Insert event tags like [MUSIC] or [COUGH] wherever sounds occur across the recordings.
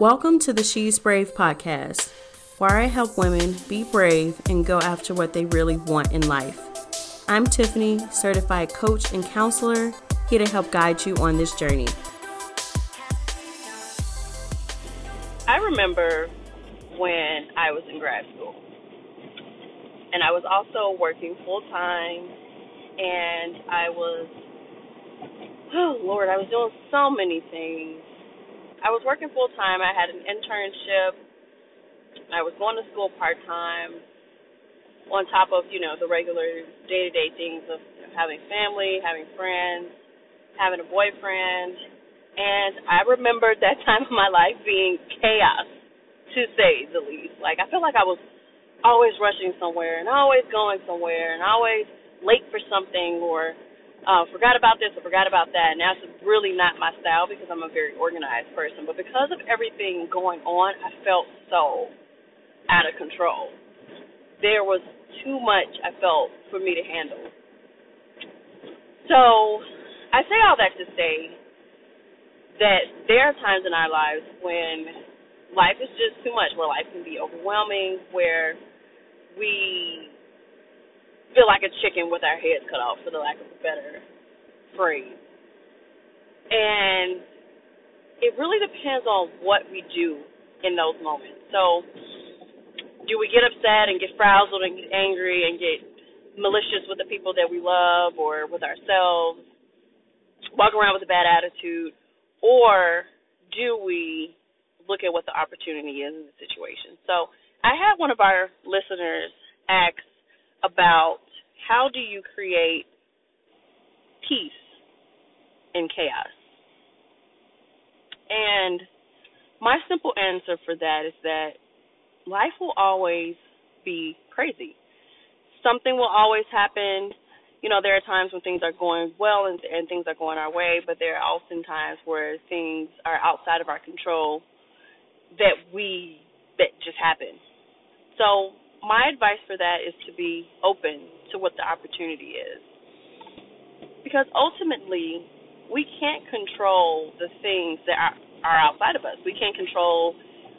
Welcome to the She's Brave podcast, where I help women be brave and go after what they really want in life. I'm Tiffany, certified coach and counselor, here to help guide you on this journey. I remember when I was in grad school, and I was also working full time, and I was, oh Lord, I was doing so many things I was working full time. I had an internship. I was going to school part time. On top of you know the regular day to day things of having family, having friends, having a boyfriend, and I remembered that [LAUGHS] time of my life being chaos, to say the least. Like I feel like I was always rushing somewhere and always going somewhere and always late for something or uh, forgot about this or forgot about that. And that's really not my style because I'm a very organized person. But because of everything going on, I felt so out of control. There was too much I felt for me to handle. So I say all that to say that there are times in our lives when life is just too much, where life can be overwhelming, where we feel like a chicken with our heads cut off, for the lack of a better phrase. And it really depends on what we do in those moments. So, do we get upset and get frazzled and get angry and get malicious with the people that we love or with ourselves, walk around with a bad attitude, or do we look at what the opportunity is in the situation? So, I had one of our listeners ask about how do you create peace in chaos? And my simple answer for that is that life will always be crazy. Something will always happen. You know, there are times when things are going well and, and things are going our way, but there are often times where things are outside of our control that we that just happen. So my advice for that is to be open to what the opportunity is. Because ultimately, we can't control the things that are, are outside of us. We can't control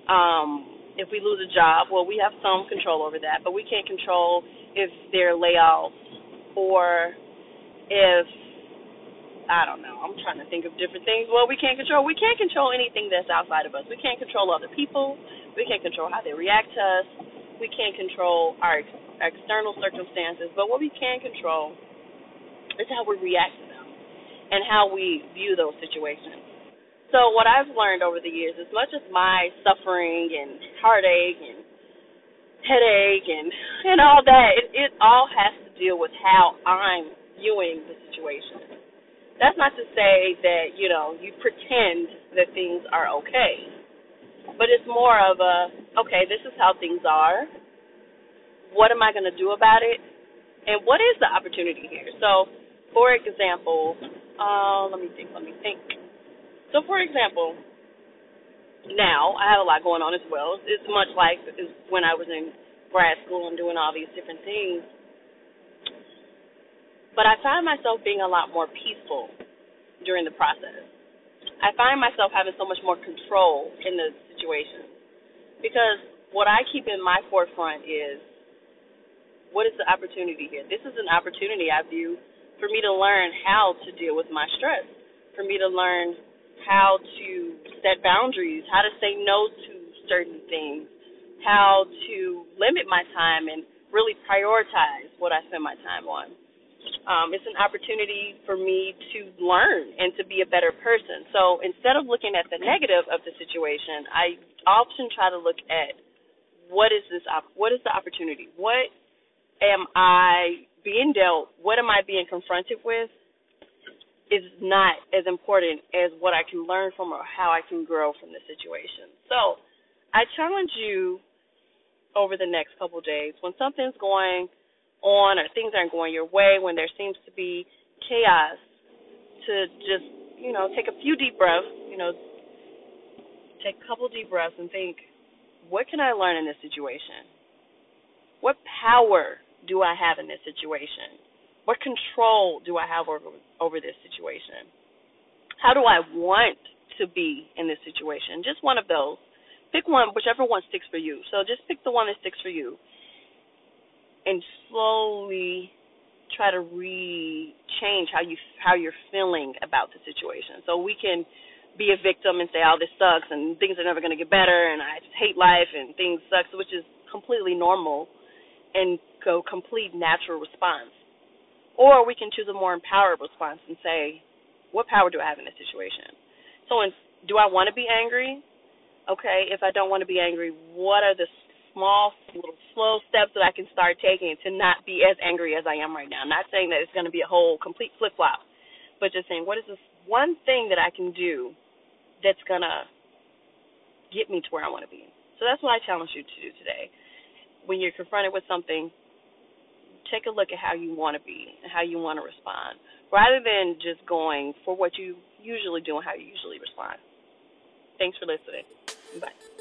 um, if we lose a job. Well, we have some control over that, but we can't control if there are layoffs or if I don't know. I'm trying to think of different things. Well, we can't control. We can't control anything that's outside of us. We can't control other people. We can't control how they react to us we can't control our ex- external circumstances, but what we can control is how we react to them and how we view those situations. So what I've learned over the years, as much as my suffering and heartache and headache and and all that, it, it all has to deal with how I'm viewing the situation. That's not to say that you know you pretend that things are okay but it's more of a okay, this is how things are. What am I going to do about it? And what is the opportunity here? So, for example, uh, let me think, let me think. So, for example, now I have a lot going on as well. It's much like when I was in grad school and doing all these different things. But I find myself being a lot more peaceful during the process. I find myself having so much more control in the situation. Because what I keep in my forefront is what is the opportunity here? This is an opportunity I view for me to learn how to deal with my stress, for me to learn how to set boundaries, how to say no to certain things, how to limit my time and really prioritize what I spend my time on. Um, it's an opportunity for me to learn and to be a better person. So instead of looking at the negative of the situation, I often try to look at what is this op- what is the opportunity? What am I being dealt? What am I being confronted with? Is not as important as what I can learn from or how I can grow from the situation. So, I challenge you over the next couple days when something's going on or things aren't going your way, when there seems to be chaos, to just, you know, take a few deep breaths, you know, take a couple deep breaths and think, what can I learn in this situation? What power do I have in this situation? What control do I have over over this situation? How do I want to be in this situation. Just one of those. Pick one, whichever one sticks for you. So just pick the one that sticks for you, and slowly try to re change how you how you're feeling about the situation. So we can be a victim and say, "Oh, this sucks," and things are never going to get better, and I just hate life, and things sucks, which is completely normal, and go complete natural response. Or we can choose a more empowered response and say, "What power do I have in this situation?" So, in, do I want to be angry? Okay, if I don't want to be angry, what are the small, little, slow steps that I can start taking to not be as angry as I am right now? I'm not saying that it's going to be a whole complete flip flop, but just saying, what is this one thing that I can do that's gonna get me to where I want to be. So that's what I challenge you to do today. When you're confronted with something, take a look at how you want to be and how you want to respond, rather than just going for what you usually do and how you usually respond. Thanks for listening. Bye.